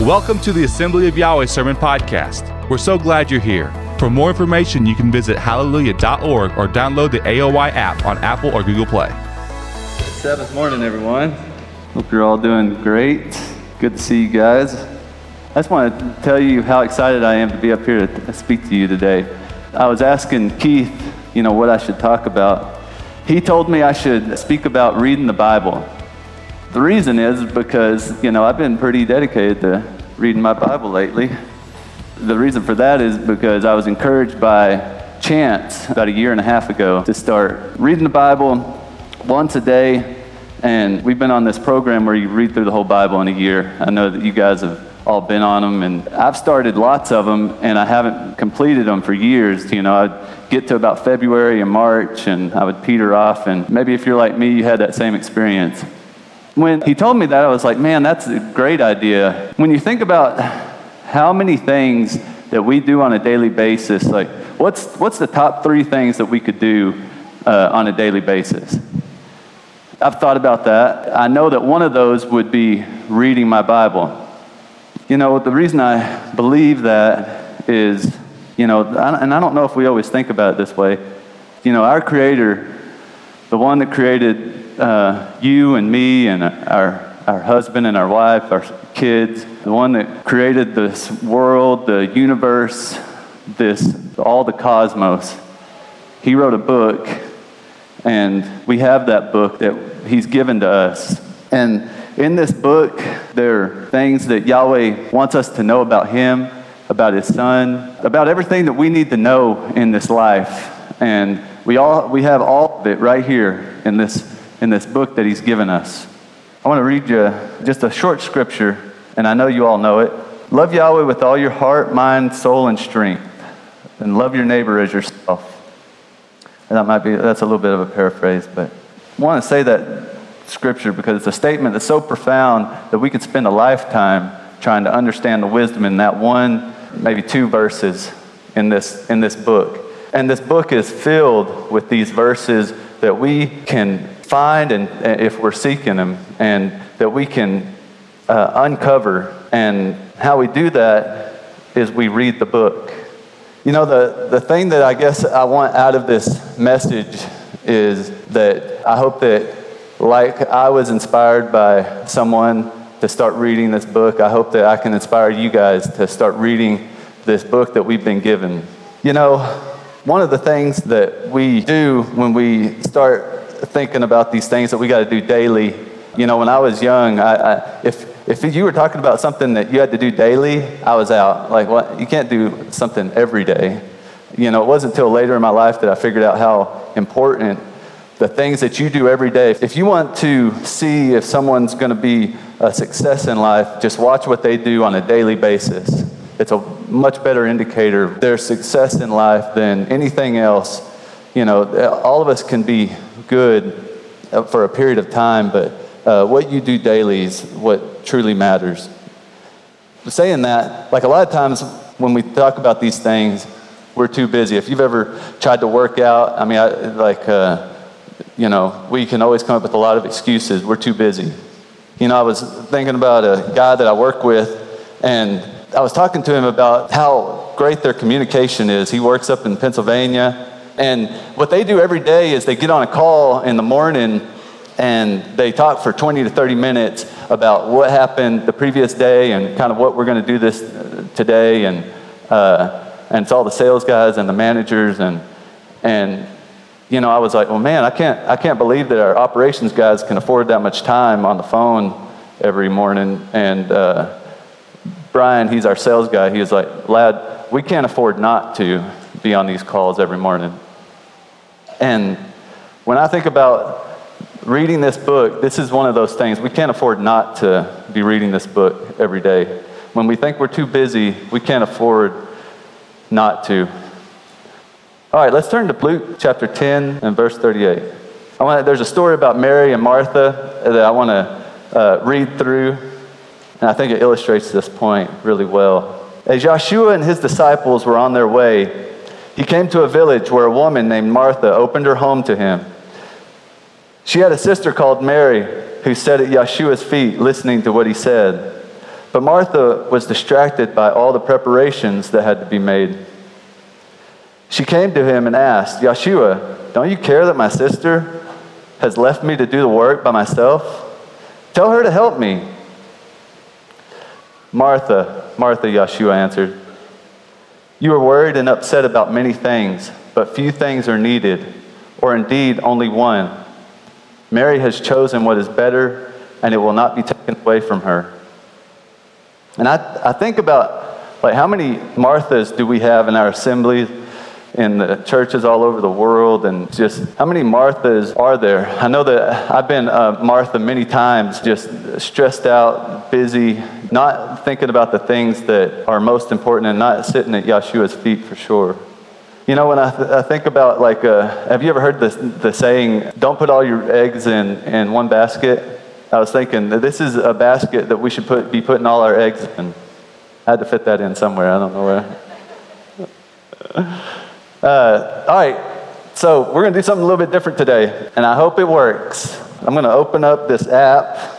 Welcome to the Assembly of Yahweh Sermon Podcast. We're so glad you're here. For more information, you can visit hallelujah.org or download the AOY app on Apple or Google Play. Sabbath morning, everyone. Hope you're all doing great. Good to see you guys. I just want to tell you how excited I am to be up here to speak to you today. I was asking Keith, you know, what I should talk about. He told me I should speak about reading the Bible. The reason is because, you know, I've been pretty dedicated to reading my Bible lately. The reason for that is because I was encouraged by Chance about a year and a half ago to start reading the Bible once a day. And we've been on this program where you read through the whole Bible in a year. I know that you guys have all been on them, and I've started lots of them, and I haven't completed them for years. You know, I'd get to about February and March, and I would peter off. And maybe if you're like me, you had that same experience. When he told me that, I was like, man, that's a great idea. When you think about how many things that we do on a daily basis, like what's, what's the top three things that we could do uh, on a daily basis? I've thought about that. I know that one of those would be reading my Bible. You know, the reason I believe that is, you know, and I don't know if we always think about it this way. You know, our Creator, the one that created uh, you and me and our, our husband and our wife, our kids, the one that created this world, the universe, this, all the cosmos. He wrote a book, and we have that book that He's given to us. And in this book, there are things that Yahweh wants us to know about Him, about His Son, about everything that we need to know in this life. And we, all, we have all of it right here in this in this book that he's given us. I want to read you just a short scripture, and I know you all know it. Love Yahweh with all your heart, mind, soul, and strength, and love your neighbor as yourself. And that might be, that's a little bit of a paraphrase, but I want to say that scripture because it's a statement that's so profound that we could spend a lifetime trying to understand the wisdom in that one, maybe two verses in this, in this book. And this book is filled with these verses that we can find and if we're seeking them and that we can uh, uncover. And how we do that is we read the book. You know the, the thing that i guess i want out of this message is that i hope that like i was inspired by someone to start reading this book i hope that i can inspire you guys to start reading this book that we've been given. You know one of the things that we do when we start thinking about these things that we got to do daily. You know, when I was young, I, I, if, if you were talking about something that you had to do daily, I was out. Like, what? You can't do something every day. You know, it wasn't until later in my life that I figured out how important the things that you do every day. If you want to see if someone's going to be a success in life, just watch what they do on a daily basis. It's a much better indicator of their success in life than anything else. You know, all of us can be good uh, for a period of time, but uh, what you do daily is what truly matters. Saying that, like a lot of times when we talk about these things, we're too busy. If you've ever tried to work out, I mean, I, like, uh, you know, we can always come up with a lot of excuses. We're too busy. You know, I was thinking about a guy that I work with, and I was talking to him about how great their communication is. He works up in Pennsylvania, and what they do every day is they get on a call in the morning and they talk for 20 to 30 minutes about what happened the previous day and kind of what we're going to do this today. And, uh, and it's all the sales guys and the managers. And, and, you know, I was like, well, man, I can't, I can't believe that our operations guys can afford that much time on the phone every morning. And uh, Brian, he's our sales guy, he was like, lad, we can't afford not to be on these calls every morning. And when I think about reading this book, this is one of those things. We can't afford not to be reading this book every day. When we think we're too busy, we can't afford not to. All right, let's turn to Luke chapter 10 and verse 38. I want there's a story about Mary and Martha that I want to uh, read through, and I think it illustrates this point really well. As Yeshua and his disciples were on their way, he came to a village where a woman named Martha opened her home to him. She had a sister called Mary who sat at Yeshua's feet listening to what he said. But Martha was distracted by all the preparations that had to be made. She came to him and asked, Yeshua, don't you care that my sister has left me to do the work by myself? Tell her to help me. Martha, Martha, Yeshua answered, You are worried and upset about many things, but few things are needed, or indeed only one. Mary has chosen what is better, and it will not be taken away from her. And I, I think about like how many Marthas do we have in our assemblies? In the churches all over the world, and just how many Marthas are there? I know that I've been uh, Martha many times, just stressed out, busy, not thinking about the things that are most important, and not sitting at Yeshua's feet for sure. You know, when I, th- I think about, like, uh, have you ever heard the, the saying, don't put all your eggs in, in one basket? I was thinking that this is a basket that we should put, be putting all our eggs in. I had to fit that in somewhere. I don't know where. Uh, all right, so we're going to do something a little bit different today, and I hope it works. I'm going to open up this app.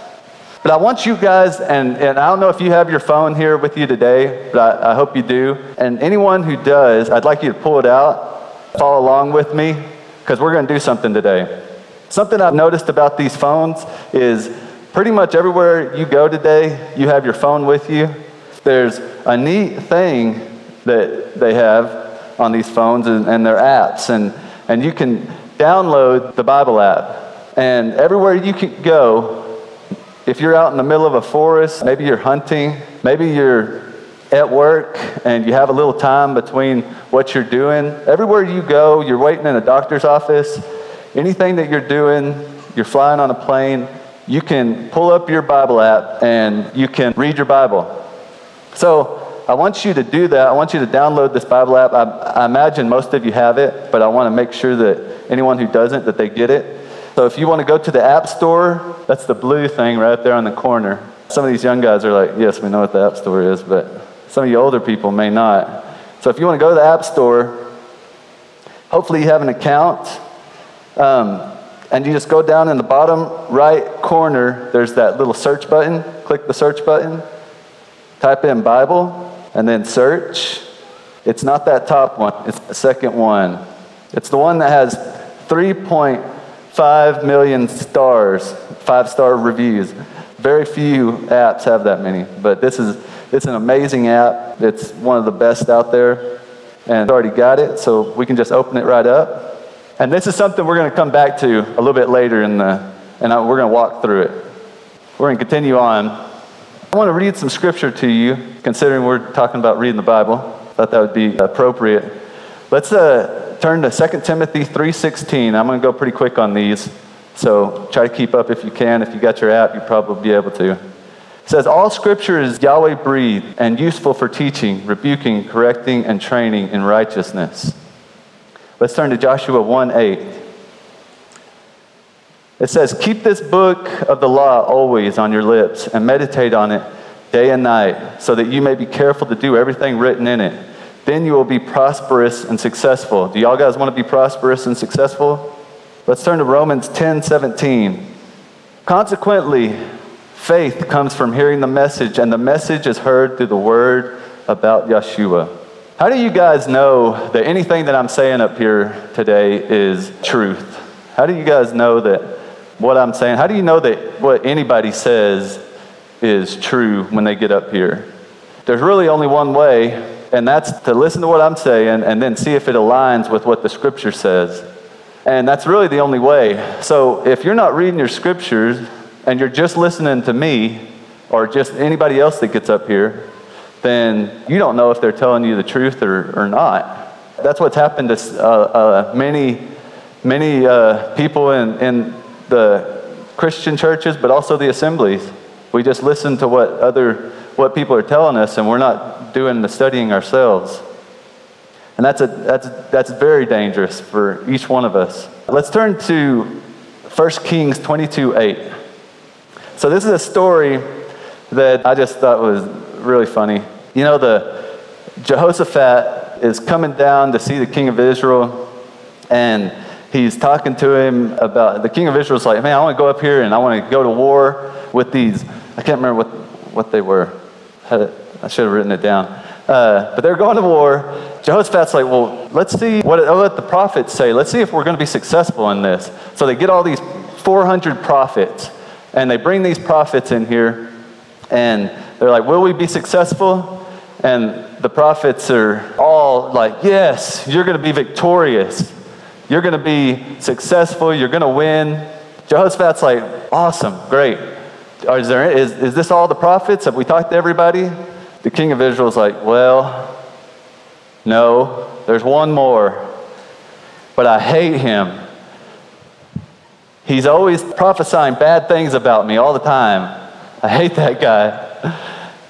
But I want you guys, and, and I don't know if you have your phone here with you today, but I, I hope you do. And anyone who does, I'd like you to pull it out, follow along with me, because we're going to do something today. Something I've noticed about these phones is pretty much everywhere you go today, you have your phone with you. There's a neat thing that they have on these phones and, and their apps. And, and you can download the Bible app. And everywhere you can go, if you're out in the middle of a forest, maybe you're hunting, maybe you're at work and you have a little time between what you're doing, everywhere you go, you're waiting in a doctor's office, anything that you're doing, you're flying on a plane, you can pull up your Bible app and you can read your Bible. So I want you to do that. I want you to download this Bible app. I, I imagine most of you have it, but I want to make sure that anyone who doesn't, that they get it. So if you want to go to the App Store, that's the blue thing right there on the corner. Some of these young guys are like, yes, we know what the App Store is, but some of you older people may not. So if you want to go to the App Store, hopefully you have an account. Um, and you just go down in the bottom right corner, there's that little search button. Click the search button, type in Bible, and then search. It's not that top one, it's the second one. It's the one that has 3.5 million stars, five star reviews. Very few apps have that many, but this is it's an amazing app. It's one of the best out there, and I already got it, so we can just open it right up. And this is something we're going to come back to a little bit later in the, and we're going to walk through it. We're going to continue on. I want to read some scripture to you, considering we're talking about reading the Bible. I Thought that would be appropriate. Let's uh, turn to 2 Timothy 3.16. I'm going to go pretty quick on these, so try to keep up if you can. If you got your app, you probably be able to. It says, All scripture is Yahweh breathed and useful for teaching, rebuking, correcting, and training in righteousness. Let's turn to Joshua 1 8. It says, Keep this book of the law always on your lips and meditate on it day and night, so that you may be careful to do everything written in it. Then you will be prosperous and successful. Do y'all guys want to be prosperous and successful? Let's turn to Romans 10 17. Consequently, faith comes from hearing the message, and the message is heard through the word about Yeshua. How do you guys know that anything that I'm saying up here today is truth? How do you guys know that what I'm saying. How do you know that what anybody says is true when they get up here? There's really only one way, and that's to listen to what I'm saying and then see if it aligns with what the scripture says. And that's really the only way. So if you're not reading your scriptures and you're just listening to me or just anybody else that gets up here, then you don't know if they're telling you the truth or, or not. That's what's happened to uh, uh, many, many uh, people in, in the Christian churches, but also the assemblies. We just listen to what other what people are telling us, and we're not doing the studying ourselves. And that's a that's that's very dangerous for each one of us. Let's turn to 1 Kings 22, 8. So this is a story that I just thought was really funny. You know, the Jehoshaphat is coming down to see the king of Israel, and he's talking to him about the king of Israel's like, man, I want to go up here and I want to go to war with these. I can't remember what, what they were. I should have written it down. Uh, but they're going to war. Jehoshaphat's like, well, let's see what, what the prophets say. Let's see if we're going to be successful in this. So they get all these 400 prophets, and they bring these prophets in here, and they're like, will we be successful? And the prophets are all like, yes, you're going to be victorious. You're going to be successful. You're going to win. Jehoshaphat's like, awesome, great. Is, there, is, is this all the prophets? Have we talked to everybody? The king of Israel is like, well, no, there's one more. But I hate him. He's always prophesying bad things about me all the time. I hate that guy.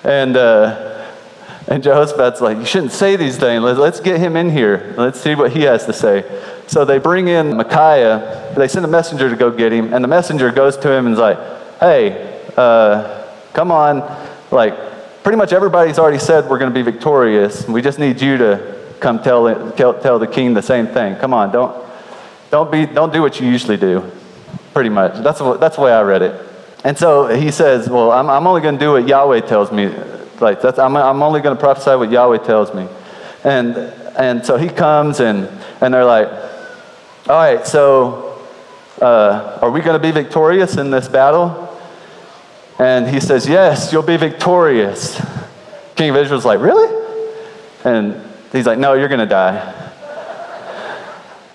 And, uh, and Jehoshaphat's like, You shouldn't say these things. Let's get him in here. Let's see what he has to say. So they bring in Micaiah. They send a messenger to go get him. And the messenger goes to him and is like, Hey, uh, come on. Like, pretty much everybody's already said we're going to be victorious. We just need you to come tell, tell, tell the king the same thing. Come on, don't, don't, be, don't do what you usually do. Pretty much. That's, what, that's the way I read it. And so he says, Well, I'm, I'm only going to do what Yahweh tells me. Like, that's, I'm, I'm only going to prophesy what Yahweh tells me. And, and so he comes, and, and they're like, All right, so uh, are we going to be victorious in this battle? And he says, Yes, you'll be victorious. King of Israel's like, Really? And he's like, No, you're going to die.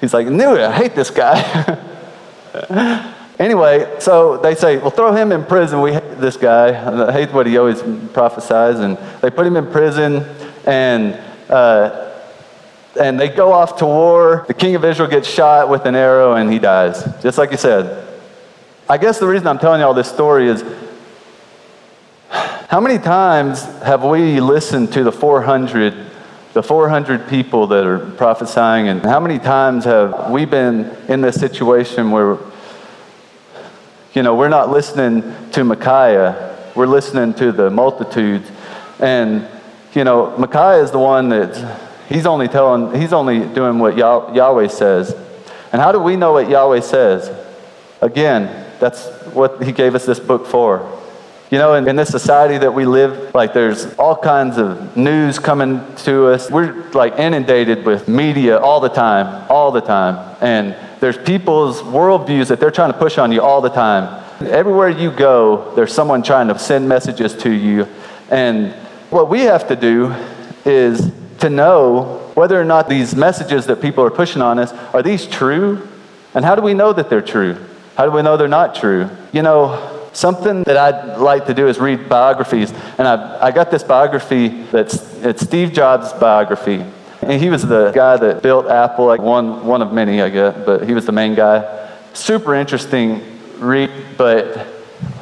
He's like, Knew it. I hate this guy. Anyway, so they say, well, throw him in prison. We hate this guy. I hate what he always prophesies. And they put him in prison, and, uh, and they go off to war. The king of Israel gets shot with an arrow, and he dies, just like you said. I guess the reason I'm telling you all this story is how many times have we listened to the 400, the 400 people that are prophesying, and how many times have we been in this situation where you know, we're not listening to Micaiah, we're listening to the multitudes. And, you know, Micaiah is the one that he's only telling, he's only doing what Yahweh says. And how do we know what Yahweh says? Again, that's what he gave us this book for. You know, in, in, this society that we live, like there's all kinds of news coming to us. We're like inundated with media all the time, all the time. And there's people's worldviews that they're trying to push on you all the time. Everywhere you go, there's someone trying to send messages to you. And what we have to do is to know whether or not these messages that people are pushing on us are these true? And how do we know that they're true? How do we know they're not true? You know, Something that I'd like to do is read biographies. And I, I got this biography that's it's Steve Jobs' biography. And he was the guy that built Apple, like one, one of many, I guess, but he was the main guy. Super interesting read, but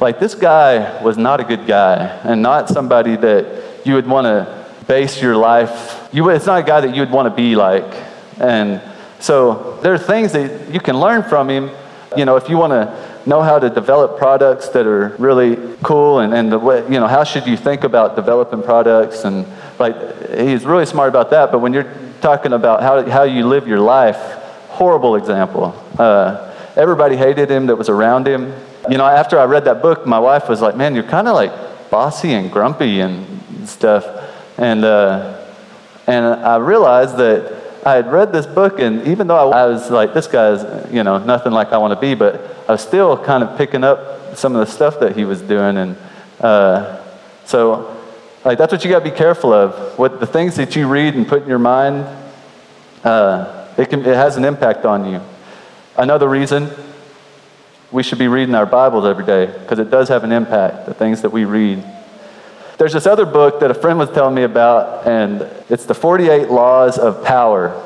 like this guy was not a good guy and not somebody that you would want to base your life. You, it's not a guy that you would want to be like. And so there are things that you can learn from him. You know, if you want to know how to develop products that are really cool and, and the way, you know, how should you think about developing products and like he's really smart about that. But when you're talking about how, how you live your life, horrible example. Uh, everybody hated him that was around him. You know, after I read that book, my wife was like, man, you're kind of like bossy and grumpy and stuff. And, uh, and I realized that I had read this book, and even though I was like, this guy's, you know, nothing like I want to be, but I was still kind of picking up some of the stuff that he was doing. And uh, so, like, that's what you got to be careful of. What the things that you read and put in your mind, uh, it, can, it has an impact on you. Another reason we should be reading our Bibles every day, because it does have an impact, the things that we read. There's this other book that a friend was telling me about, and it's the 48 Laws of Power.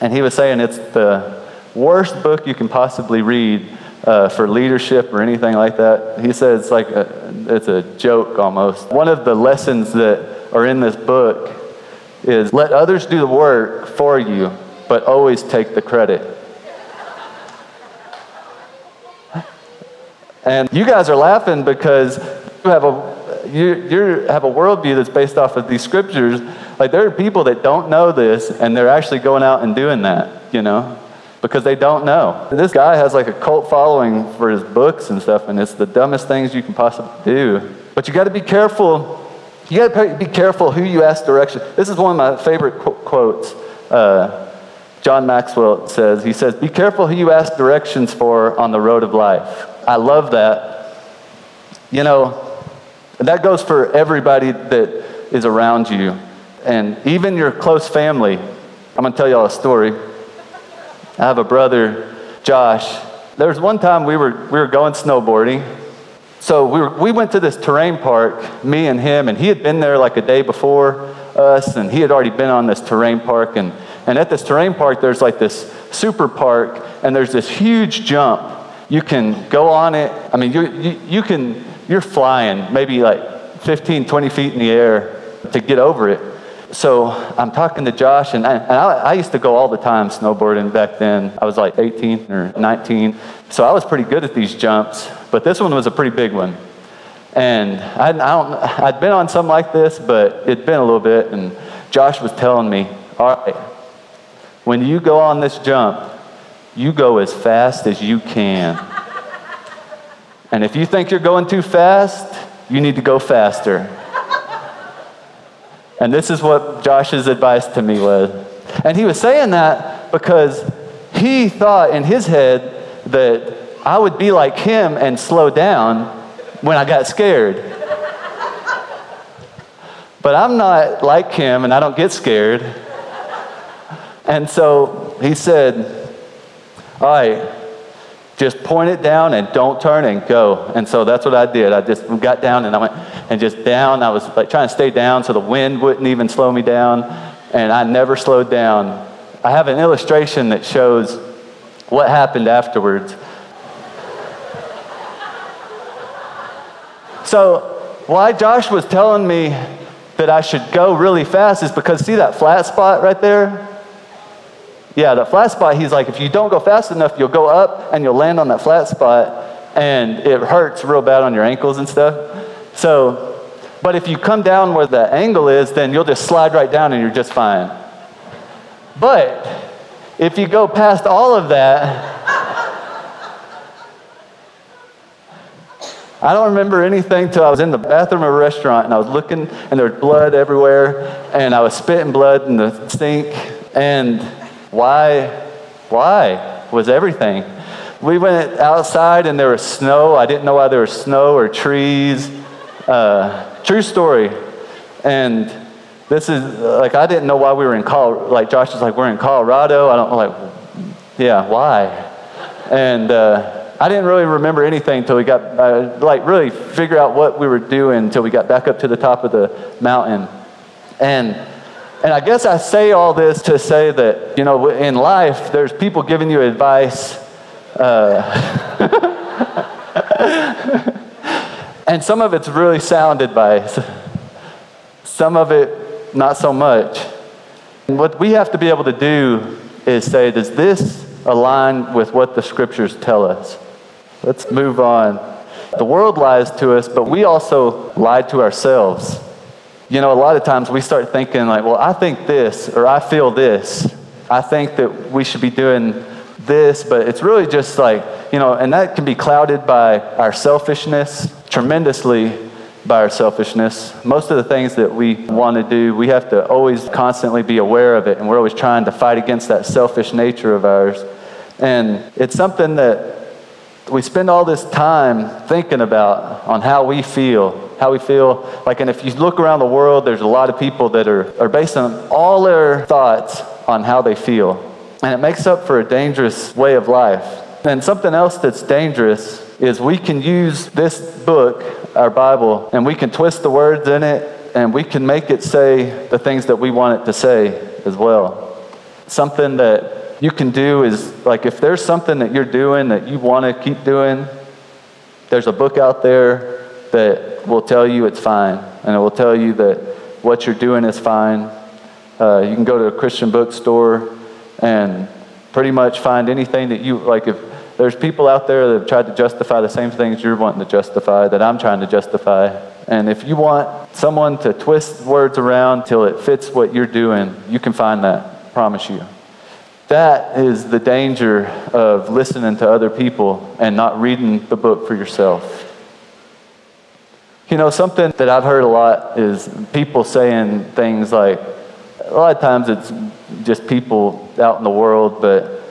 And he was saying it's the worst book you can possibly read uh, for leadership or anything like that. He said it's like a, it's a joke almost. One of the lessons that are in this book is let others do the work for you, but always take the credit. And you guys are laughing because you have a you, you have a worldview that's based off of these scriptures. Like there are people that don't know this, and they're actually going out and doing that, you know, because they don't know. This guy has like a cult following for his books and stuff, and it's the dumbest things you can possibly do. But you got to be careful You got to be careful who you ask direction. This is one of my favorite qu- quotes. Uh, John Maxwell says, he says, Be careful who you ask directions for on the road of life. I love that. You know, that goes for everybody that is around you, and even your close family. I'm going to tell y'all a story. I have a brother, Josh. There was one time we were, we were going snowboarding. So we, were, we went to this terrain park, me and him, and he had been there like a day before us, and he had already been on this terrain park. And, and at this terrain park, there's like this super park, and there's this huge jump. You can go on it. I mean, you, you, you can, you're flying maybe like 15, 20 feet in the air to get over it. So I'm talking to Josh, and, I, and I, I, used to go all the time snowboarding back then. I was like 18 or 19. So I was pretty good at these jumps, but this one was a pretty big one. And I, I don't, I'd been on something like this, but it'd been a little bit, and Josh was telling me, all right, when you go on this jump, you go as fast as you can. And if you think you're going too fast, you need to go faster. And this is what Josh's advice to me was. And he was saying that because he thought in his head that I would be like him and slow down when I got scared. But I'm not like him and I don't get scared. And so he said, All right, just point it down and don't turn and go. And so that's what I did. I just got down and I went and just down. I was like trying to stay down so the wind wouldn't even slow me down. And I never slowed down. I have an illustration that shows what happened afterwards. So, why Josh was telling me that I should go really fast is because, see that flat spot right there? Yeah, the flat spot, he's like, if you don't go fast enough, you'll go up and you'll land on that flat spot and it hurts real bad on your ankles and stuff. So, but if you come down where the angle is, then you'll just slide right down and you're just fine. But if you go past all of that, I don't remember anything till I was in the bathroom of a restaurant and I was looking and there was blood everywhere and I was spitting blood in the sink and why? Why was everything. We went outside and there was snow. I didn't know why there was snow or trees. Uh, true story. And this is like I didn't know why we were in Colorado. Like Josh was like, we're in Colorado. I don't like, yeah, why? And uh, I didn't really remember anything until we got uh, like really figure out what we were doing until we got back up to the top of the mountain. And and I guess I say all this to say that, you know, in life, there's people giving you advice. Uh, and some of it's really sound advice, some of it not so much. And what we have to be able to do is say, does this align with what the scriptures tell us? Let's move on. The world lies to us, but we also lie to ourselves. You know, a lot of times we start thinking, like, well, I think this, or I feel this. I think that we should be doing this, but it's really just like, you know, and that can be clouded by our selfishness, tremendously by our selfishness. Most of the things that we want to do, we have to always constantly be aware of it, and we're always trying to fight against that selfish nature of ours. And it's something that we spend all this time thinking about on how we feel how we feel. Like and if you look around the world there's a lot of people that are, are based on all their thoughts on how they feel. And it makes up for a dangerous way of life. And something else that's dangerous is we can use this book our bible and we can twist the words in it and we can make it say the things that we want it to say as well. Something that you can do is like if there's something that you're doing that you want to keep doing, there's a book out there that will tell you it's fine, and it will tell you that what you're doing is fine. Uh, you can go to a Christian bookstore and pretty much find anything that you like. If there's people out there that have tried to justify the same things you're wanting to justify, that I'm trying to justify, and if you want someone to twist words around till it fits what you're doing, you can find that. Promise you. That is the danger of listening to other people and not reading the book for yourself. You know, something that I've heard a lot is people saying things like, a lot of times it's just people out in the world, but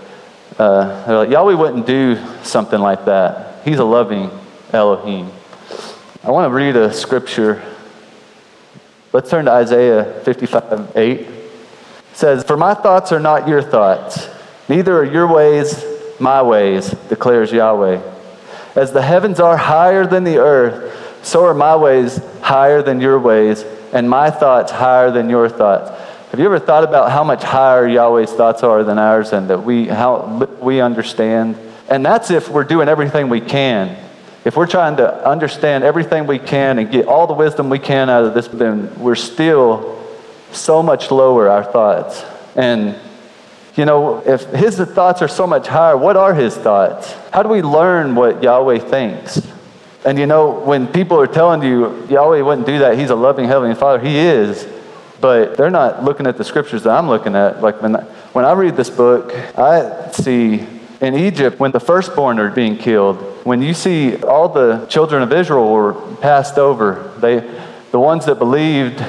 uh, they're like, Yahweh wouldn't do something like that. He's a loving Elohim. I want to read a scripture. Let's turn to Isaiah 55 8. It says, For my thoughts are not your thoughts, neither are your ways my ways, declares Yahweh. As the heavens are higher than the earth, so are my ways higher than your ways, and my thoughts higher than your thoughts. Have you ever thought about how much higher Yahweh's thoughts are than ours and that we, how we understand? And that's if we're doing everything we can. If we're trying to understand everything we can and get all the wisdom we can out of this, then we're still so much lower, our thoughts. And, you know, if his thoughts are so much higher, what are his thoughts? How do we learn what Yahweh thinks? And you know, when people are telling you Yahweh wouldn't do that, he's a loving Heavenly Father, he is. But they're not looking at the scriptures that I'm looking at. Like when, when I read this book, I see in Egypt when the firstborn are being killed, when you see all the children of Israel were passed over, they, the ones that believed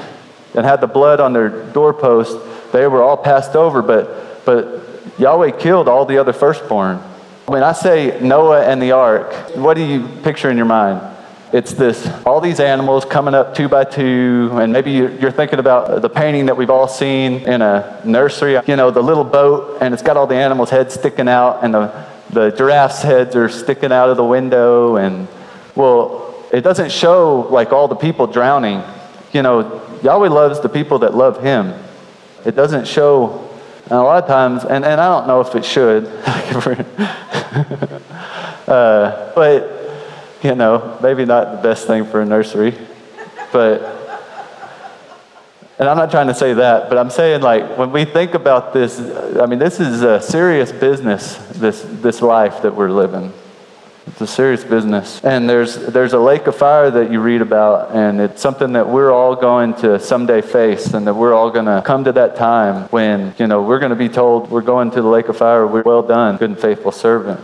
and had the blood on their doorpost, they were all passed over, but, but Yahweh killed all the other firstborn. When I say Noah and the ark, what do you picture in your mind? It's this, all these animals coming up two by two, and maybe you're thinking about the painting that we've all seen in a nursery, you know, the little boat, and it's got all the animals' heads sticking out, and the, the giraffes' heads are sticking out of the window, and, well, it doesn't show like all the people drowning. You know, Yahweh loves the people that love Him. It doesn't show and a lot of times, and, and I don't know if it should, uh, but, you know, maybe not the best thing for a nursery, but, and I'm not trying to say that, but I'm saying like when we think about this, I mean, this is a serious business, this, this life that we're living. It's a serious business. And there's, there's a lake of fire that you read about, and it's something that we're all going to someday face, and that we're all going to come to that time when, you know, we're going to be told we're going to the lake of fire. We're well done, good and faithful servant.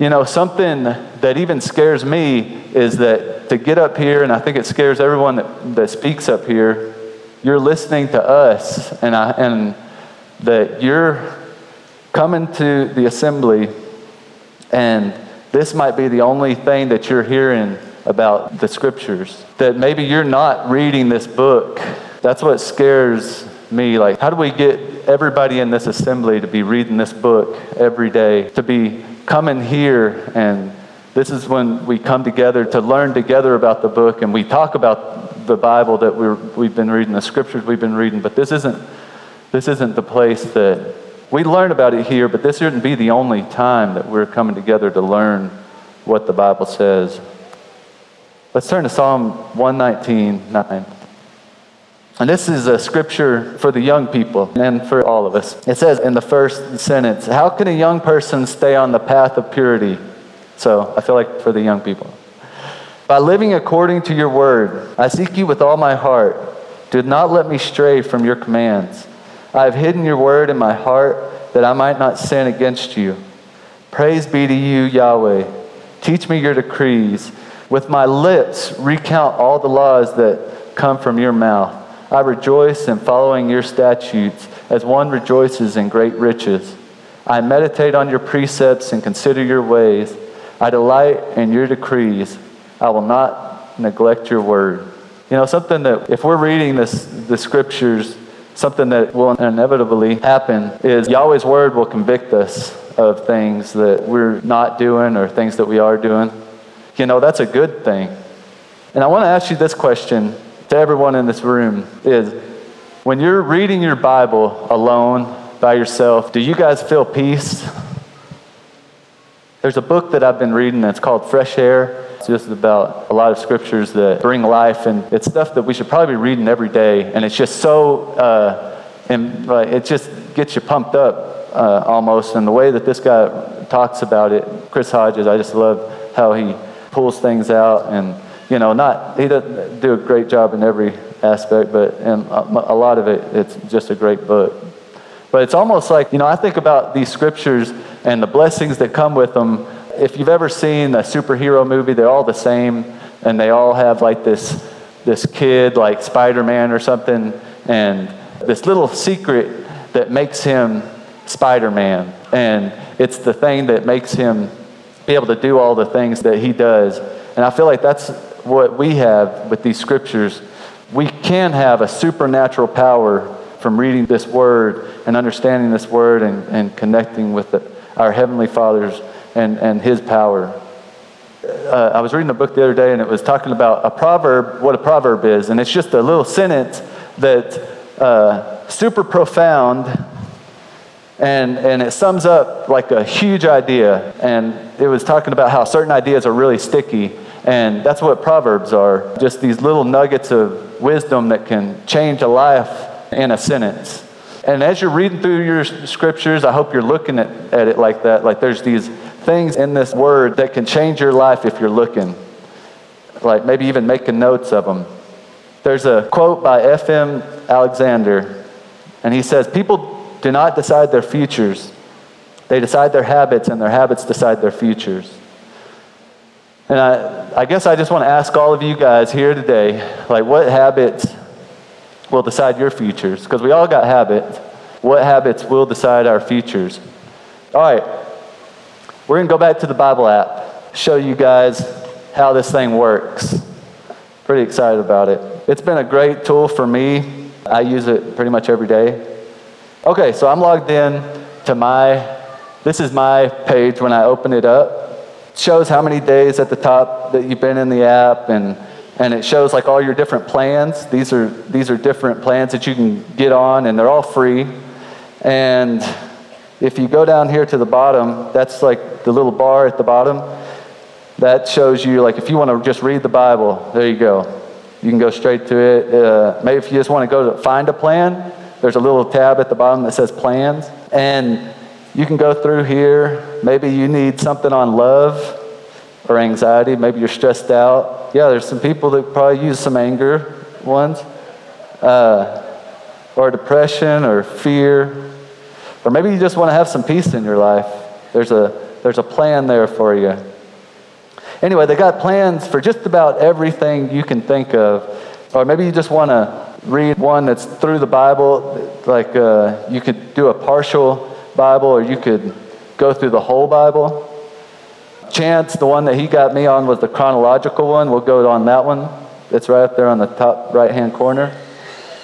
You know, something that even scares me is that to get up here, and I think it scares everyone that, that speaks up here, you're listening to us, and, I, and that you're coming to the assembly and this might be the only thing that you're hearing about the scriptures. That maybe you're not reading this book. That's what scares me. Like, how do we get everybody in this assembly to be reading this book every day, to be coming here and this is when we come together to learn together about the book and we talk about the Bible that we're, we've been reading, the scriptures we've been reading, but this isn't, this isn't the place that we learn about it here, but this shouldn't be the only time that we're coming together to learn what the Bible says. Let's turn to Psalm 119 9. And this is a scripture for the young people and for all of us. It says in the first sentence, How can a young person stay on the path of purity? So I feel like for the young people. By living according to your word, I seek you with all my heart. Do not let me stray from your commands. I have hidden your word in my heart that I might not sin against you. Praise be to you, Yahweh. Teach me your decrees. With my lips, recount all the laws that come from your mouth. I rejoice in following your statutes as one rejoices in great riches. I meditate on your precepts and consider your ways. I delight in your decrees. I will not neglect your word. You know, something that if we're reading this, the scriptures, something that will inevitably happen is Yahweh's word will convict us of things that we're not doing or things that we are doing. You know, that's a good thing. And I want to ask you this question to everyone in this room is when you're reading your Bible alone by yourself, do you guys feel peace? There's a book that I've been reading that's called Fresh Air. It's just about a lot of scriptures that bring life, and it's stuff that we should probably be reading every day. And it's just so, uh, and, it just gets you pumped up uh, almost. And the way that this guy talks about it, Chris Hodges, I just love how he pulls things out. And, you know, not, he doesn't do a great job in every aspect, but in a lot of it, it's just a great book. But it's almost like, you know, I think about these scriptures and the blessings that come with them if you've ever seen a superhero movie, they're all the same. and they all have like this, this kid, like Spider Man or something, and this little secret that makes him Spider Man. And it's the thing that makes him be able to do all the things that he does. And I feel like that's what we have with these scriptures. We can have a supernatural power from reading this word and understanding this word and, and connecting with the, our Heavenly Father's and, and His power. Uh, I was reading a book the other day and it was talking about a proverb, what a proverb is. And it's just a little sentence that uh, super profound and, and it sums up like a huge idea. And it was talking about how certain ideas are really sticky. And that's what Proverbs are just these little nuggets of wisdom that can change a life in a sentence. And as you're reading through your scriptures, I hope you're looking at, at it like that. Like there's these things in this word that can change your life if you're looking. Like maybe even making notes of them. There's a quote by F.M. Alexander, and he says, People do not decide their futures. They decide their habits, and their habits decide their futures. And I, I guess I just want to ask all of you guys here today like, what habits will decide your futures? Because we all got habits. What habits will decide our futures? All right, we're going to go back to the Bible app, show you guys how this thing works. Pretty excited about it. It's been a great tool for me. I use it pretty much every day. Okay, so I'm logged in to my, this is my page when I open it up. It shows how many days at the top that you've been in the app and and it shows like all your different plans. These are these are different plans that you can get on and they're all free. And if you go down here to the bottom, that's like the little bar at the bottom. That shows you like if you want to just read the Bible, there you go. You can go straight to it. Uh, maybe if you just want to go to find a plan, there's a little tab at the bottom that says plans. And you can go through here. Maybe you need something on love or anxiety. Maybe you're stressed out. Yeah, there's some people that probably use some anger ones, uh, or depression or fear. Or maybe you just want to have some peace in your life. There's a, there's a plan there for you. Anyway, they got plans for just about everything you can think of. Or maybe you just want to read one that's through the Bible, like uh, you could do a partial Bible or you could go through the whole Bible. Chance, the one that he got me on was the chronological one. We'll go on that one. It's right up there on the top right hand corner.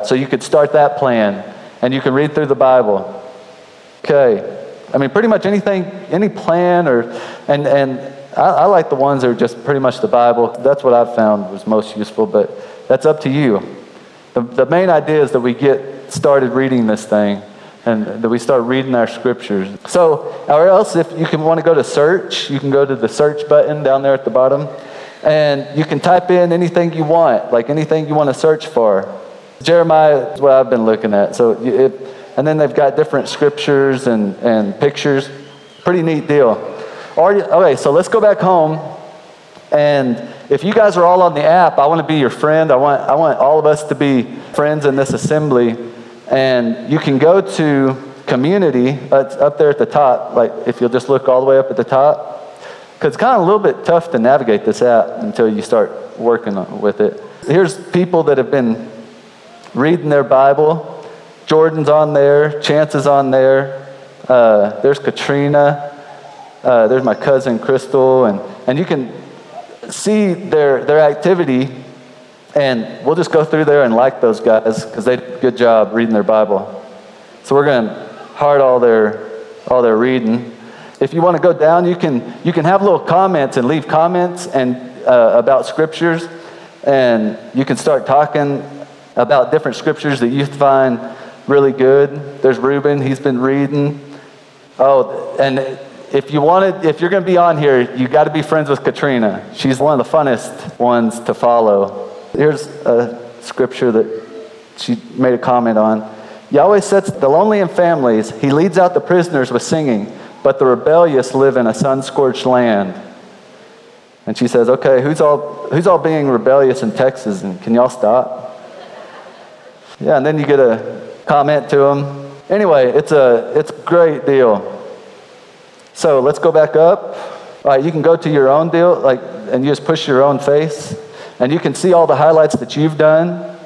So you could start that plan and you can read through the Bible. Okay. I mean, pretty much anything, any plan or, and, and I, I like the ones that are just pretty much the Bible. That's what I've found was most useful, but that's up to you. The, the main idea is that we get started reading this thing and that we start reading our scriptures. So, or else, if you can want to go to search, you can go to the search button down there at the bottom, and you can type in anything you want, like anything you want to search for. Jeremiah is what I've been looking at. So, it, and then they've got different scriptures and, and pictures. Pretty neat deal. okay, so let's go back home and if you guys are all on the app, I want to be your friend. I want, I want all of us to be friends in this assembly. And you can go to community, up there at the top, like if you'll just look all the way up at the top. Because it's kind of a little bit tough to navigate this app until you start working with it. Here's people that have been reading their Bible. Jordan's on there, Chance is on there. Uh, there's Katrina. Uh, there's my cousin Crystal, and, and you can see their, their activity, and we'll just go through there and like those guys because they did a good job reading their Bible. So we're going to heart all their, all their reading. If you want to go down, you can, you can have little comments and leave comments and, uh, about scriptures, and you can start talking about different scriptures that you find really good. There's Ruben, he's been reading. Oh, and if you wanted, if you're going to be on here, you got to be friends with Katrina. She's one of the funnest ones to follow. Here's a scripture that she made a comment on. Yahweh sets the lonely in families. He leads out the prisoners with singing, but the rebellious live in a sun-scorched land. And she says, "Okay, who's all who's all being rebellious in Texas? And can y'all stop?" Yeah, and then you get a comment to them. Anyway, it's a it's great deal. So let's go back up. All right, you can go to your own deal, like, and you just push your own face. And you can see all the highlights that you've done.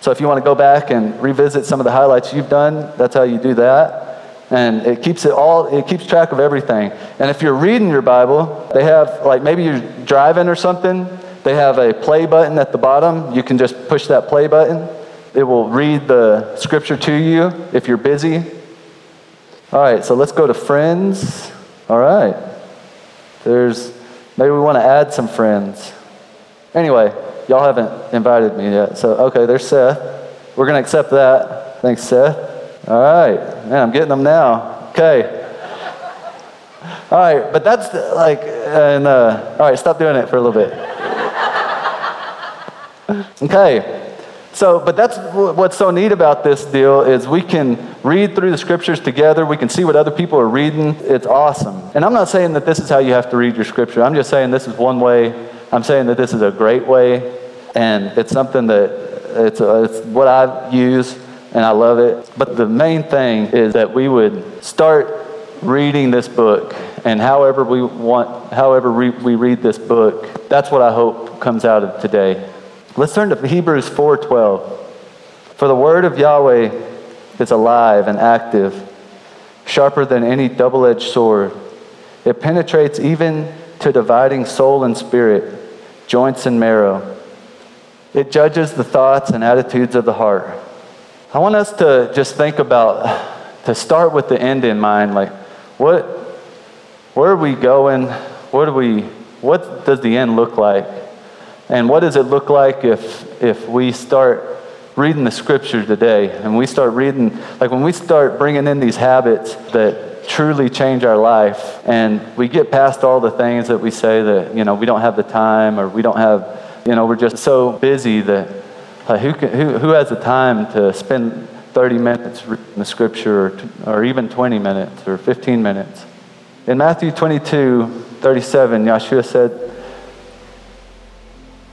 So if you want to go back and revisit some of the highlights you've done, that's how you do that. And it keeps it all, it keeps track of everything. And if you're reading your Bible, they have, like maybe you're driving or something, they have a play button at the bottom. You can just push that play button. It will read the scripture to you if you're busy. All right, so let's go to friends. All right. There's, maybe we want to add some friends. Anyway, y'all haven't invited me yet. So, okay, there's Seth. We're going to accept that. Thanks, Seth. All right. Man, I'm getting them now. Okay. All right, but that's like, and uh, all right, stop doing it for a little bit. okay. So, but that's what's so neat about this deal is we can read through the scriptures together. We can see what other people are reading. It's awesome. And I'm not saying that this is how you have to read your scripture. I'm just saying this is one way. I'm saying that this is a great way, and it's something that it's, a, it's what I use, and I love it. But the main thing is that we would start reading this book, and however we want, however we, we read this book, that's what I hope comes out of today. Let's turn to Hebrews 4:12. For the word of Yahweh is alive and active, sharper than any double-edged sword. It penetrates even to dividing soul and spirit, joints and marrow. It judges the thoughts and attitudes of the heart. I want us to just think about to start with the end in mind, like what where are we going? What do we what does the end look like? And what does it look like if, if we start reading the scripture today and we start reading, like when we start bringing in these habits that truly change our life and we get past all the things that we say that, you know, we don't have the time or we don't have, you know, we're just so busy that uh, who, can, who, who has the time to spend 30 minutes reading the scripture or, or even 20 minutes or 15 minutes? In Matthew 22, 37, Yeshua said,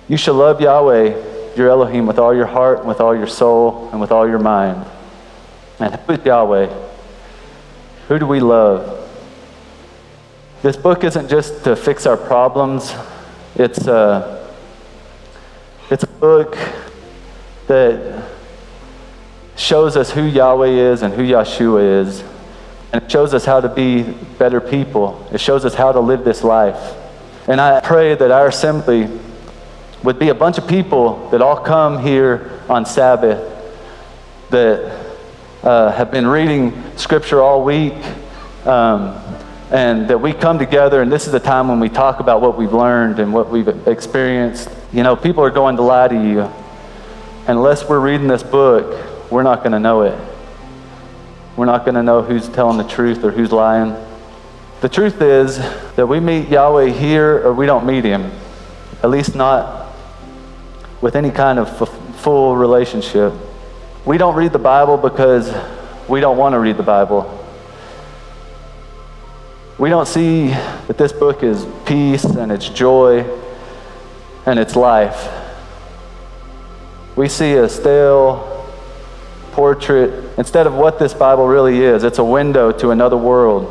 you shall love Yahweh, your Elohim, with all your heart, and with all your soul, and with all your mind. And who is Yahweh? Who do we love? This book isn't just to fix our problems, it's a, it's a book that shows us who Yahweh is and who Yeshua is. And it shows us how to be better people. It shows us how to live this life. And I pray that our assembly would be a bunch of people that all come here on Sabbath that uh, have been reading Scripture all week, um, and that we come together, and this is the time when we talk about what we've learned and what we've experienced. You know, people are going to lie to you. Unless we're reading this book, we're not going to know it. We're not going to know who's telling the truth or who's lying. The truth is that we meet Yahweh here or we don't meet him, at least not with any kind of f- full relationship. We don't read the Bible because we don't want to read the Bible. We don't see that this book is peace and it's joy and it's life. We see a stale portrait instead of what this Bible really is. It's a window to another world,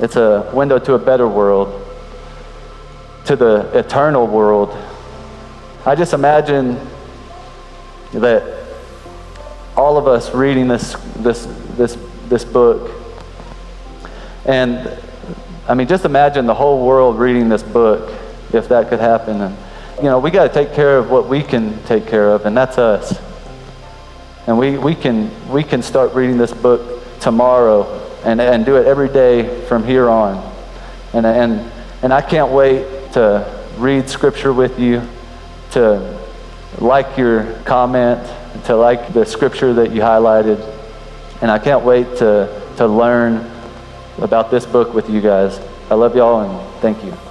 it's a window to a better world, to the eternal world I just imagine that all of us reading this, this, this, this book, and I mean, just imagine the whole world reading this book if that could happen. And, you know, we got to take care of what we can take care of, and that's us. And we, we, can, we can start reading this book tomorrow and, and do it every day from here on. And, and, and I can't wait to read scripture with you to like your comment, to like the scripture that you highlighted. And I can't wait to, to learn about this book with you guys. I love y'all and thank you.